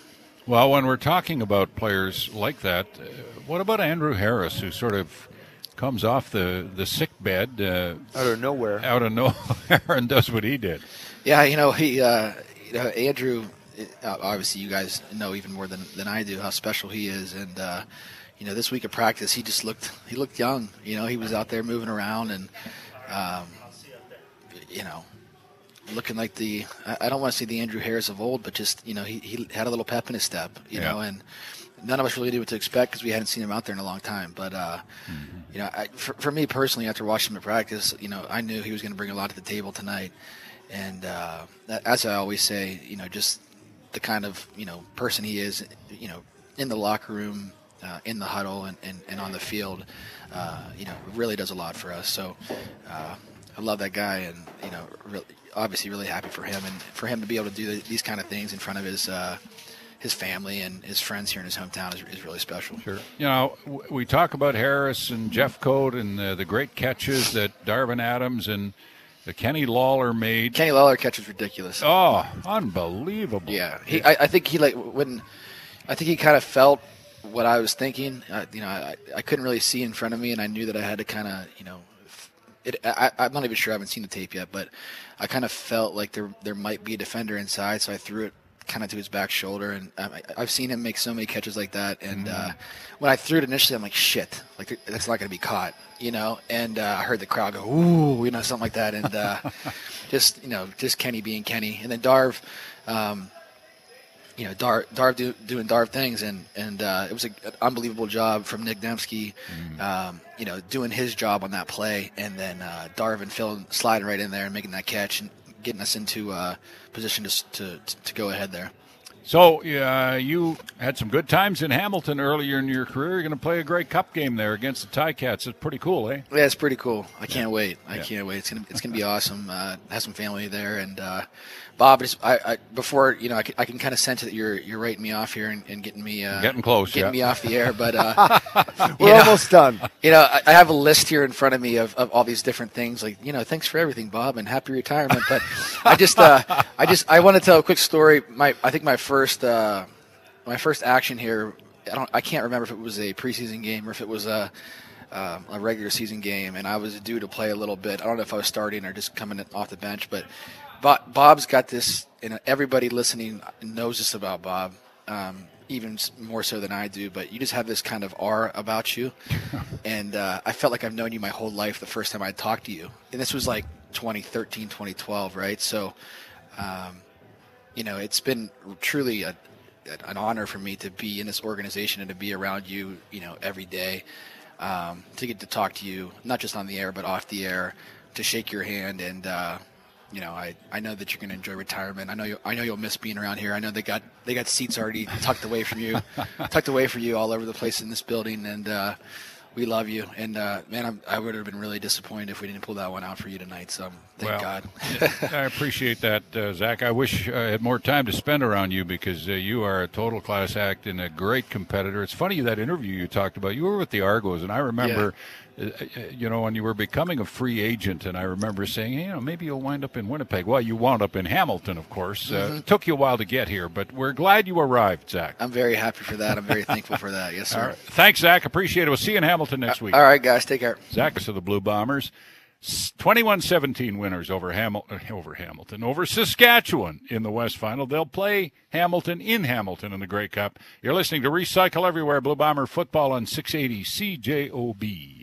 well, when we're talking about players like that, uh, what about Andrew Harris, who sort of comes off the, the sick bed uh, out of nowhere, out of nowhere, and does what he did? Yeah, you know, he, uh, you know, Andrew. Uh, obviously, you guys know even more than, than I do how special he is, and uh, you know, this week of practice, he just looked he looked young. You know, he was out there moving around, and um, you know, looking like the I don't want to say the Andrew Harris of old, but just you know he, he had a little pep in his step, you yeah. know, and none of us really knew what to expect because we hadn't seen him out there in a long time. But uh, mm-hmm. you know, I, for, for me personally, after watching him at practice, you know, I knew he was going to bring a lot to the table tonight, and uh, as I always say, you know, just the kind of you know person he is, you know, in the locker room. Uh, in the huddle and, and, and on the field, uh, you know, really does a lot for us. So uh, I love that guy, and you know, really, obviously really happy for him and for him to be able to do these kind of things in front of his uh, his family and his friends here in his hometown is, is really special. Sure. You know, we talk about Harris and Jeff Jeffcoat and the, the great catches that Darvin Adams and the Kenny Lawler made. Kenny Lawler catch was ridiculous. Oh, unbelievable! Yeah, he. I, I think he like when. I think he kind of felt what I was thinking. Uh, you know, I, I couldn't really see in front of me, and I knew that I had to kind of, you know, it, I, am not even sure. I haven't seen the tape yet, but I kind of felt like there there might be a defender inside, so I threw it kind of to his back shoulder, and I, have seen him make so many catches like that. And mm-hmm. uh, when I threw it initially, I'm like, shit, like that's not going to be caught, you know. And uh, I heard the crowd go, ooh, you know, something like that, and uh, just you know, just Kenny being Kenny, and then Darv. Um, you know, Dar, Darv do, doing Darv things, and and uh, it was a, an unbelievable job from Nic Demski, mm. um, you know, doing his job on that play, and then uh, Darv and Phil sliding right in there and making that catch and getting us into uh, position to, to to go ahead there. So uh, you had some good times in Hamilton earlier in your career. You're going to play a great Cup game there against the Ticats. It's pretty cool, eh? Yeah, it's pretty cool. I can't wait. I yeah. can't wait. It's gonna it's gonna be awesome. Uh, have some family there, and uh, Bob, I, I, before you know, I can, I can kind of sense that you're you're writing me off here and, and getting me uh, getting close, getting yeah. me off the air. But uh, we're know, almost done. You know, I, I, have a list here in front of me of, of all these different things. Like you know, thanks for everything, Bob, and happy retirement. But I just uh, I just I want to tell a quick story. My I think my first uh, my first action here. I don't I can't remember if it was a preseason game or if it was a um, a regular season game, and I was due to play a little bit. I don't know if I was starting or just coming off the bench, but Bob's got this, and everybody listening knows this about Bob, um, even more so than I do. But you just have this kind of aura about you, and uh, I felt like I've known you my whole life. The first time I talked to you, and this was like 2013, 2012, right? So, um, you know, it's been truly a, an honor for me to be in this organization and to be around you, you know, every day. Um, to get to talk to you, not just on the air but off the air, to shake your hand and uh, you know, I, I know that you're going to enjoy retirement. I know you I know you'll miss being around here. I know they got they got seats already tucked away from you, tucked away for you all over the place in this building, and uh, we love you. And uh, man, I'm, i would have been really disappointed if we didn't pull that one out for you tonight. So thank well, God. I appreciate that, uh, Zach. I wish I had more time to spend around you because uh, you are a total class act and a great competitor. It's funny that interview you talked about. You were with the Argos, and I remember. Yeah uh, you know, when you were becoming a free agent, and I remember saying, hey, you know, maybe you'll wind up in Winnipeg. Well, you wound up in Hamilton, of course. Uh, mm-hmm. Uh, took you a while to get here, but we're glad you arrived, Zach. I'm very happy for that. I'm very thankful for that. Yes, sir. Thanks, Zach. Appreciate it. We'll see you in Hamilton next week. All right, guys. Take care. Zach of the Blue Bombers. 21-17 winners over Hamilton, over Hamilton, over Saskatchewan in the West Final. They'll play Hamilton in Hamilton in the Grey Cup. You're listening to Recycle Everywhere Blue Bomber Football on 680 CJOB.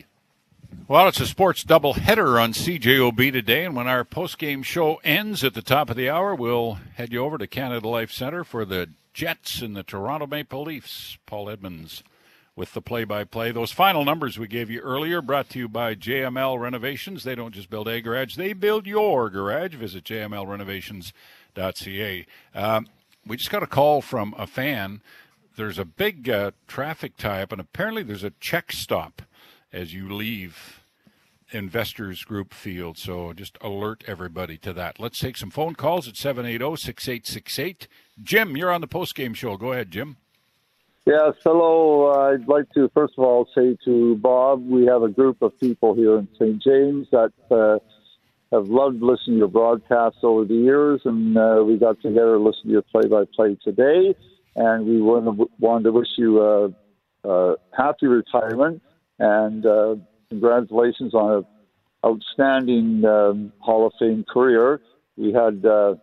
Well, it's a sports doubleheader on CJOB today, and when our post-game show ends at the top of the hour, we'll head you over to Canada Life Center for the Jets and the Toronto Maple Leafs. Paul Edmonds with the play-by-play. Those final numbers we gave you earlier, brought to you by JML Renovations. They don't just build a garage; they build your garage. Visit jmlrenovations.ca. Um, we just got a call from a fan. There's a big uh, traffic tie-up, and apparently there's a check stop as you leave Investors Group Field. So just alert everybody to that. Let's take some phone calls at 780 6868. Jim, you're on the post game show. Go ahead, Jim. Yes, hello. I'd like to first of all say to Bob, we have a group of people here in St. James that uh, have loved listening to your broadcasts over the years, and uh, we got together to listen to your play-by-play today, and we wanted to wish you a, a happy retirement and uh, congratulations on an outstanding um, Hall of Fame career. We had uh,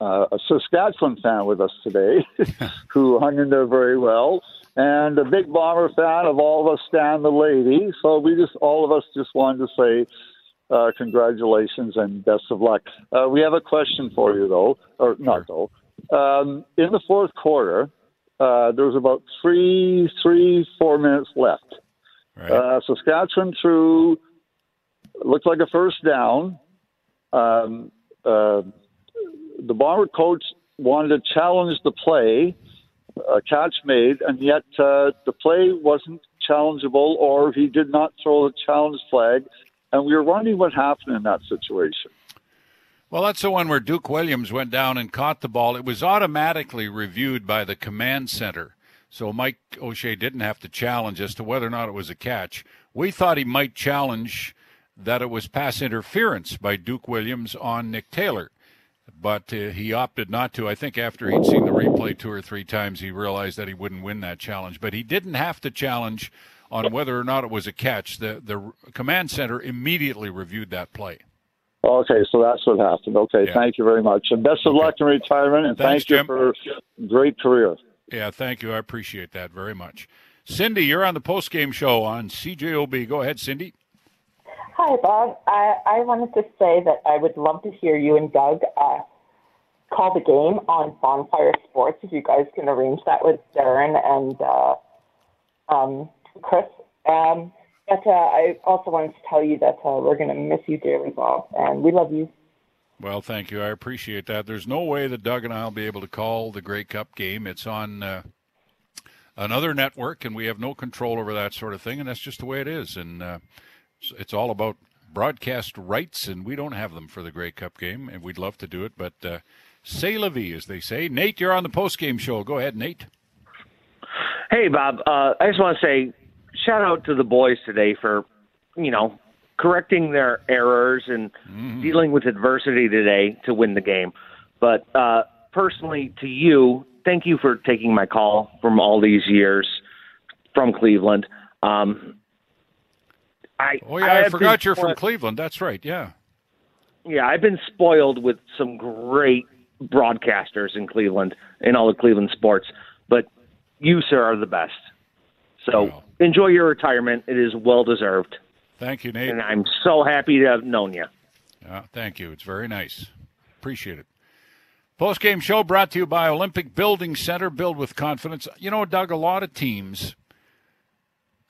uh, a Saskatchewan fan with us today who hung in there very well, and a big Bomber fan of all of us, Stan the Lady. So we just, all of us, just wanted to say. Uh, congratulations and best of luck. Uh, we have a question for you, though, or not though. Um, in the fourth quarter, uh, there was about three, three, four minutes left. Right. Uh, Saskatchewan threw looked like a first down. Um, uh, the Bomber coach wanted to challenge the play, a catch made, and yet uh, the play wasn't challengeable, or he did not throw the challenge flag, and we were wondering what happened in that situation. Well, that's the one where Duke Williams went down and caught the ball. It was automatically reviewed by the command center. So Mike O'Shea didn't have to challenge as to whether or not it was a catch. We thought he might challenge that it was pass interference by Duke Williams on Nick Taylor. But uh, he opted not to. I think after he'd seen the replay two or three times, he realized that he wouldn't win that challenge. But he didn't have to challenge on whether or not it was a catch. The the command center immediately reviewed that play. Okay, so that's what happened. Okay, yeah. thank you very much, and best of okay. luck in retirement, and Thanks, thank you Jim. for a great career. Yeah, thank you. I appreciate that very much. Cindy, you're on the post game show on CJOB. Go ahead, Cindy. Hi, Bob. I, I wanted to say that I would love to hear you and Doug uh, call the game on Bonfire Sports if you guys can arrange that with Darren and uh, um, Chris. Um, but uh, I also wanted to tell you that uh, we're going to miss you dearly, Bob, and we love you. Well, thank you. I appreciate that. There's no way that Doug and I will be able to call the Grey Cup game. It's on uh, another network, and we have no control over that sort of thing, and that's just the way it is. And uh, it's all about broadcast rights, and we don't have them for the Grey Cup game, and we'd love to do it, but uh, say la vie, as they say. Nate, you're on the post game show. Go ahead, Nate. Hey, Bob. Uh, I just want to say shout out to the boys today for, you know, correcting their errors and mm-hmm. dealing with adversity today to win the game. But uh, personally, to you, thank you for taking my call from all these years from Cleveland. Um, I, oh yeah, I, I forgot you're from Cleveland. That's right. Yeah. Yeah, I've been spoiled with some great broadcasters in Cleveland in all the Cleveland sports, but you, sir, are the best. So wow. enjoy your retirement. It is well deserved. Thank you, Nate. And I'm so happy to have known you. Uh, thank you. It's very nice. Appreciate it. Post game show brought to you by Olympic Building Center. Build with confidence. You know, Doug, a lot of teams.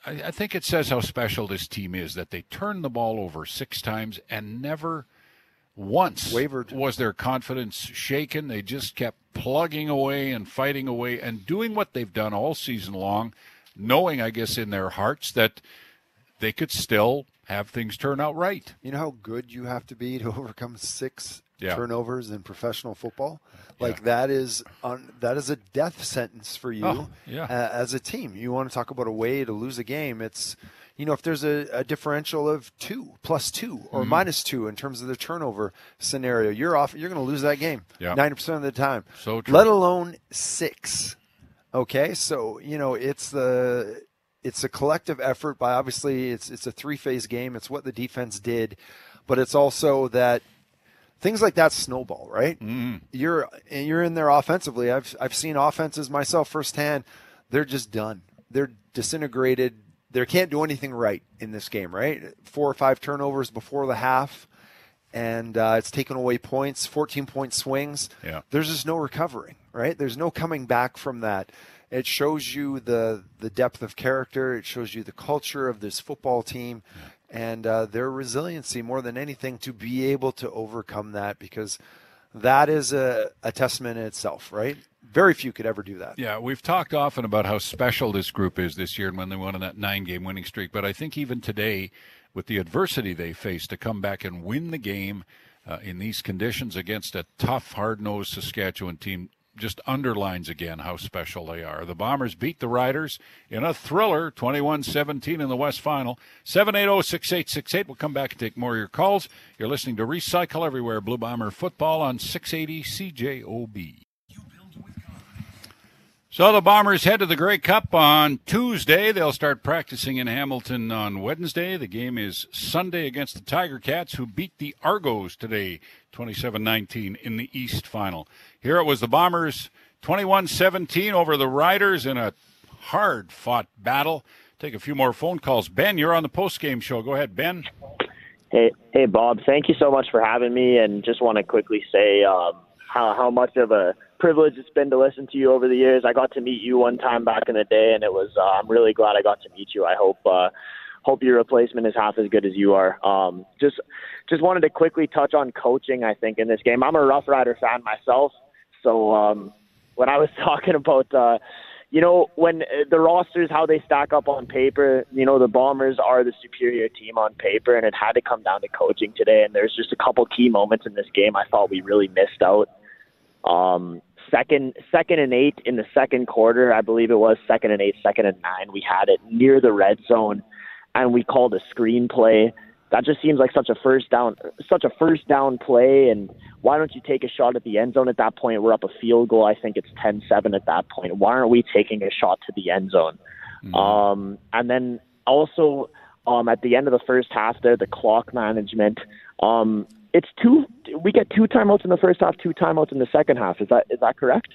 I, I think it says how special this team is that they turned the ball over six times and never once wavered. Was their confidence shaken? They just kept plugging away and fighting away and doing what they've done all season long, knowing, I guess, in their hearts that they could still have things turn out right. You know how good you have to be to overcome six yeah. turnovers in professional football? Like yeah. that is on that is a death sentence for you oh, yeah. uh, as a team. You want to talk about a way to lose a game? It's you know if there's a, a differential of two plus two or mm-hmm. minus two in terms of the turnover scenario, you're off. You're going to lose that game ninety percent of the time. So true. let alone six. Okay, so you know it's the it's a collective effort by obviously it's it's a three phase game. It's what the defense did, but it's also that things like that snowball, right? Mm. You're you're in there offensively. I've I've seen offenses myself firsthand. They're just done. They're disintegrated they can't do anything right in this game, right? Four or five turnovers before the half, and uh, it's taken away points, 14 point swings. Yeah. There's just no recovering, right? There's no coming back from that. It shows you the the depth of character. It shows you the culture of this football team, and uh, their resiliency more than anything to be able to overcome that because that is a, a testament in itself, right? Very few could ever do that. Yeah, we've talked often about how special this group is this year and when they won on that nine game winning streak. But I think even today, with the adversity they face to come back and win the game uh, in these conditions against a tough, hard nosed Saskatchewan team, just underlines again how special they are. The Bombers beat the Riders in a thriller, 21 17 in the West Final. 780 6868. We'll come back and take more of your calls. You're listening to Recycle Everywhere Blue Bomber Football on 680 CJOB. So the Bombers head to the Grey Cup on Tuesday. They'll start practicing in Hamilton on Wednesday. The game is Sunday against the Tiger Cats, who beat the Argos today, 27-19 in the East Final. Here it was the Bombers 21-17 over the Riders in a hard-fought battle. Take a few more phone calls. Ben, you're on the post-game show. Go ahead, Ben. Hey, hey, Bob. Thank you so much for having me, and just want to quickly say um, how how much of a privilege it's been to listen to you over the years. I got to meet you one time back in the day, and it was. Uh, I'm really glad I got to meet you. I hope uh, hope your replacement is half as good as you are. Um, just just wanted to quickly touch on coaching. I think in this game, I'm a Rough Rider fan myself, so um, when I was talking about. Uh, you know, when the rosters, how they stack up on paper, you know, the Bombers are the superior team on paper, and it had to come down to coaching today. And there's just a couple key moments in this game I thought we really missed out. Um, second, second and eight in the second quarter, I believe it was second and eight, second and nine. We had it near the red zone, and we called a screen play. That just seems like such a first down, such a first down play. And why don't you take a shot at the end zone at that point? We're up a field goal. I think it's 10-7 at that point. Why aren't we taking a shot to the end zone? Mm-hmm. Um, and then also um, at the end of the first half, there the clock management. Um, it's two. We get two timeouts in the first half, two timeouts in the second half. Is that is that correct?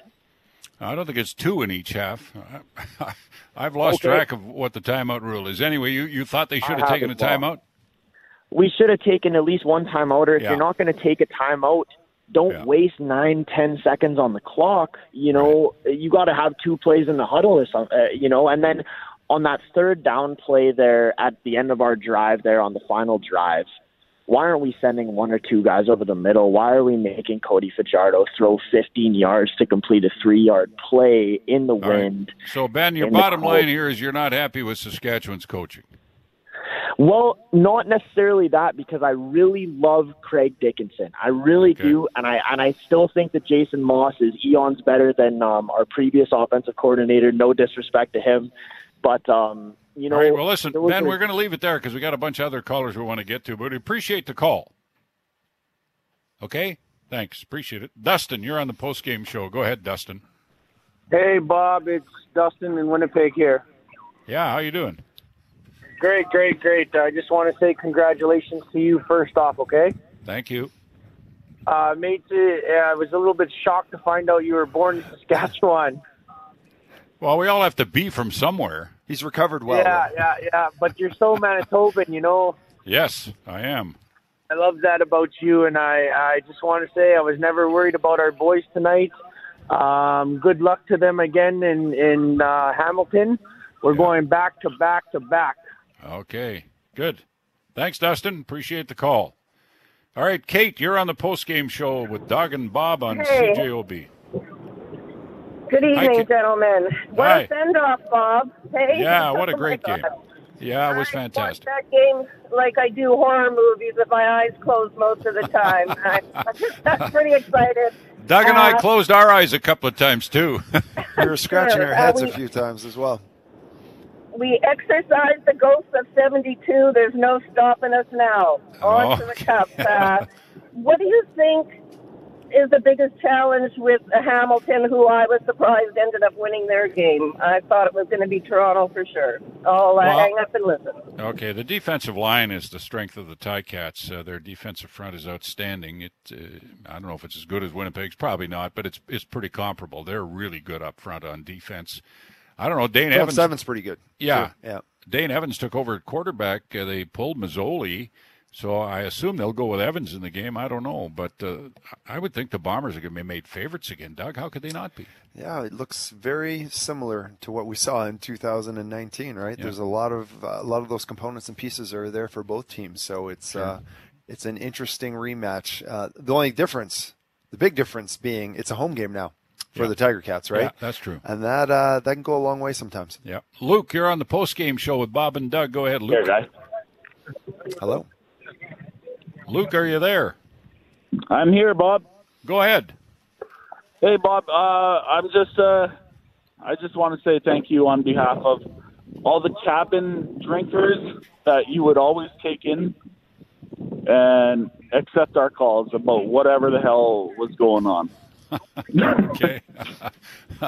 I don't think it's two in each half. I've lost okay. track of what the timeout rule is. Anyway, you, you thought they should have taken a timeout? We should have taken at least one timeout. Or if yeah. you're not going to take a timeout, don't yeah. waste nine, ten seconds on the clock. You know, right. you got to have two plays in the huddle or something. Uh, you know, and then on that third down play there at the end of our drive there on the final drive – why aren't we sending one or two guys over the middle? Why are we making Cody Fajardo throw 15 yards to complete a three yard play in the All wind? Right. So, Ben, your bottom line here is you're not happy with Saskatchewan's coaching. Well, not necessarily that because I really love Craig Dickenson. I really okay. do, and I and I still think that Jason Maas is eons better than um, our previous offensive coordinator. No disrespect to him, but um, you know. All right, well, listen, Ben, we're going to leave it there because we got a bunch of other callers we want to get to, but we appreciate the call. Okay, thanks, appreciate it. Dustin, you're on the post game show. Go ahead, Dustin. Hey, Bob, it's Dustin in Winnipeg here. Yeah, how you doing? Great, great, great. I just want to say congratulations to you first off. Okay. Thank you. Uh, mate, uh, I was a little bit shocked to find out you were born in Saskatchewan. Well, we all have to be from somewhere. He's recovered well. Yeah, yeah, yeah. But you're so Manitoban, you know. Yes, I am. I love that about you, and I, I just want to say I was never worried about our boys tonight. Um, good luck to them again in in uh, Hamilton. We're yeah. going back to back to back. Okay, good. Thanks, Dustin. Appreciate the call. All right, Kate, you're on the post game show with Doug and Bob on hey. CJOB. Good evening, Hi, gentlemen. What Hi. a send off, Bob. Hey. Yeah, what a oh great game. Yeah, it was I fantastic. that game like I do horror movies with my eyes closed most of the time. I'm pretty excited. Doug and uh, I closed our eyes a couple of times too. we were scratching our heads we, a few times as well. We exercise the ghost of 72. There's no stopping us now. On oh. to the cup. Uh, what do you think is the biggest challenge with Hamilton, who I was surprised ended up winning their game. I thought it was going to be Toronto for sure. I'll uh, well, hang up and listen. Okay, the defensive line is the strength of the Ticats. Uh, their defensive front is outstanding. It, uh, I don't know if it's as good as Winnipeg's, probably not, but it's it's pretty comparable. They're really good up front on defense. I don't know. Dane Evans. seven's pretty good. Yeah, Sure, yeah. Dane Evans took over at quarterback. Uh, they pulled Masoli, so I assume they'll go with Evans in the game. I don't know, but uh, I would think the Bombers are going to be made favorites again. Doug, how could they not be? Yeah, it looks very similar to what we saw in 2019, right? Yeah. There's a lot of uh, a lot of those components and pieces are there for both teams, so it's uh, it's an interesting rematch. Uh, the only difference, the big difference, being it's a home game now for Yeah. the Tiger Cats, right? Yeah, that's true. And that uh, that can go a long way sometimes. Yeah, Luke, you're on the post game show with Bob and Doug. Go ahead, Luke. guys. Hello, Luke, are you there? I'm here, Bob. Go ahead. Hey, Bob. Uh, I'm just. Uh, I just want to say thank you on behalf of all the cabin drinkers that you would always take in and accept our calls about whatever the hell was going on. Okay.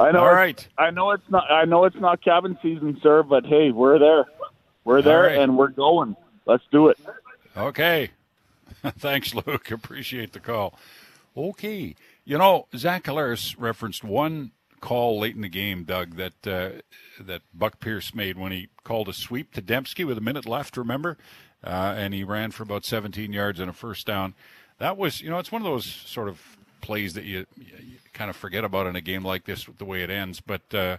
I know. All it's- I know it's not. I know it's not cabin season, sir. But hey, we're there. We're there, right. and we're going. Let's do it. Okay. Thanks, Luke. Appreciate the call. Okay. You know, Zach Collaros referenced one call late in the game, Doug, that uh, that Buck Pierce made when he called a sweep to Demski with a minute left. Remember, uh, and he ran for about 17 yards and a first down. That was, you know, it's one of those sort of plays that you, you kind of forget about in a game like this with the way it ends. But uh,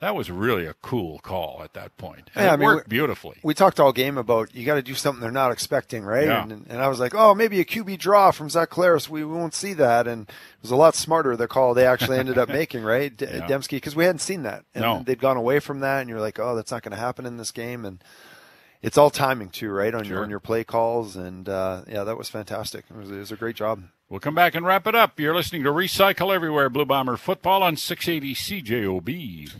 that was really a cool call at that point. And Yeah, it I mean, worked we- beautifully. We talked all game about you got to do something they're not expecting, right? Yeah. And, and I was like, oh, maybe a QB draw from Zach Collaros. We, we won't see that. And it was a lot smarter the call they actually ended up making, right? D- Yeah. Demski, because we hadn't seen that. And No. they'd gone away from that, and you're like, oh, that's not going to happen in this game. And it's all timing too, right? On your on your play calls, and uh, yeah, that was fantastic. It was, it was a great job. We'll come back and wrap it up. You're listening to Recycle Everywhere Blue Bomber Football on 680 CJOB.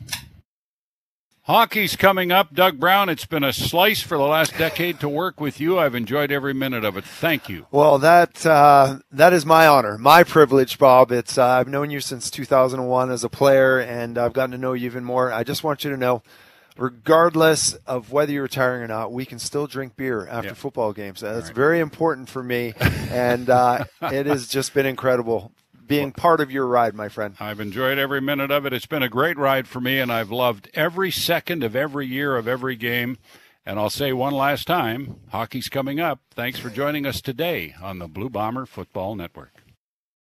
Hockey's coming up. Doug Brown, it's been a slice for the last decade to work with you. I've enjoyed every minute of it. Thank you. Well, that uh, that is my honor, my privilege, Bob. It's uh, I've known you since 2001 as a player, and I've gotten to know you even more. I just want you to know, regardless of whether you're retiring or not, we can still drink beer after Yeah. football games. That's very important for me, and uh, it has just been incredible being part of your ride, my friend. I've enjoyed every minute of it. It's been a great ride for me, and I've loved every second of every year of every game. And I'll say one last time hockey's coming up. Thanks for joining us today on the Blue Bomber Football Network.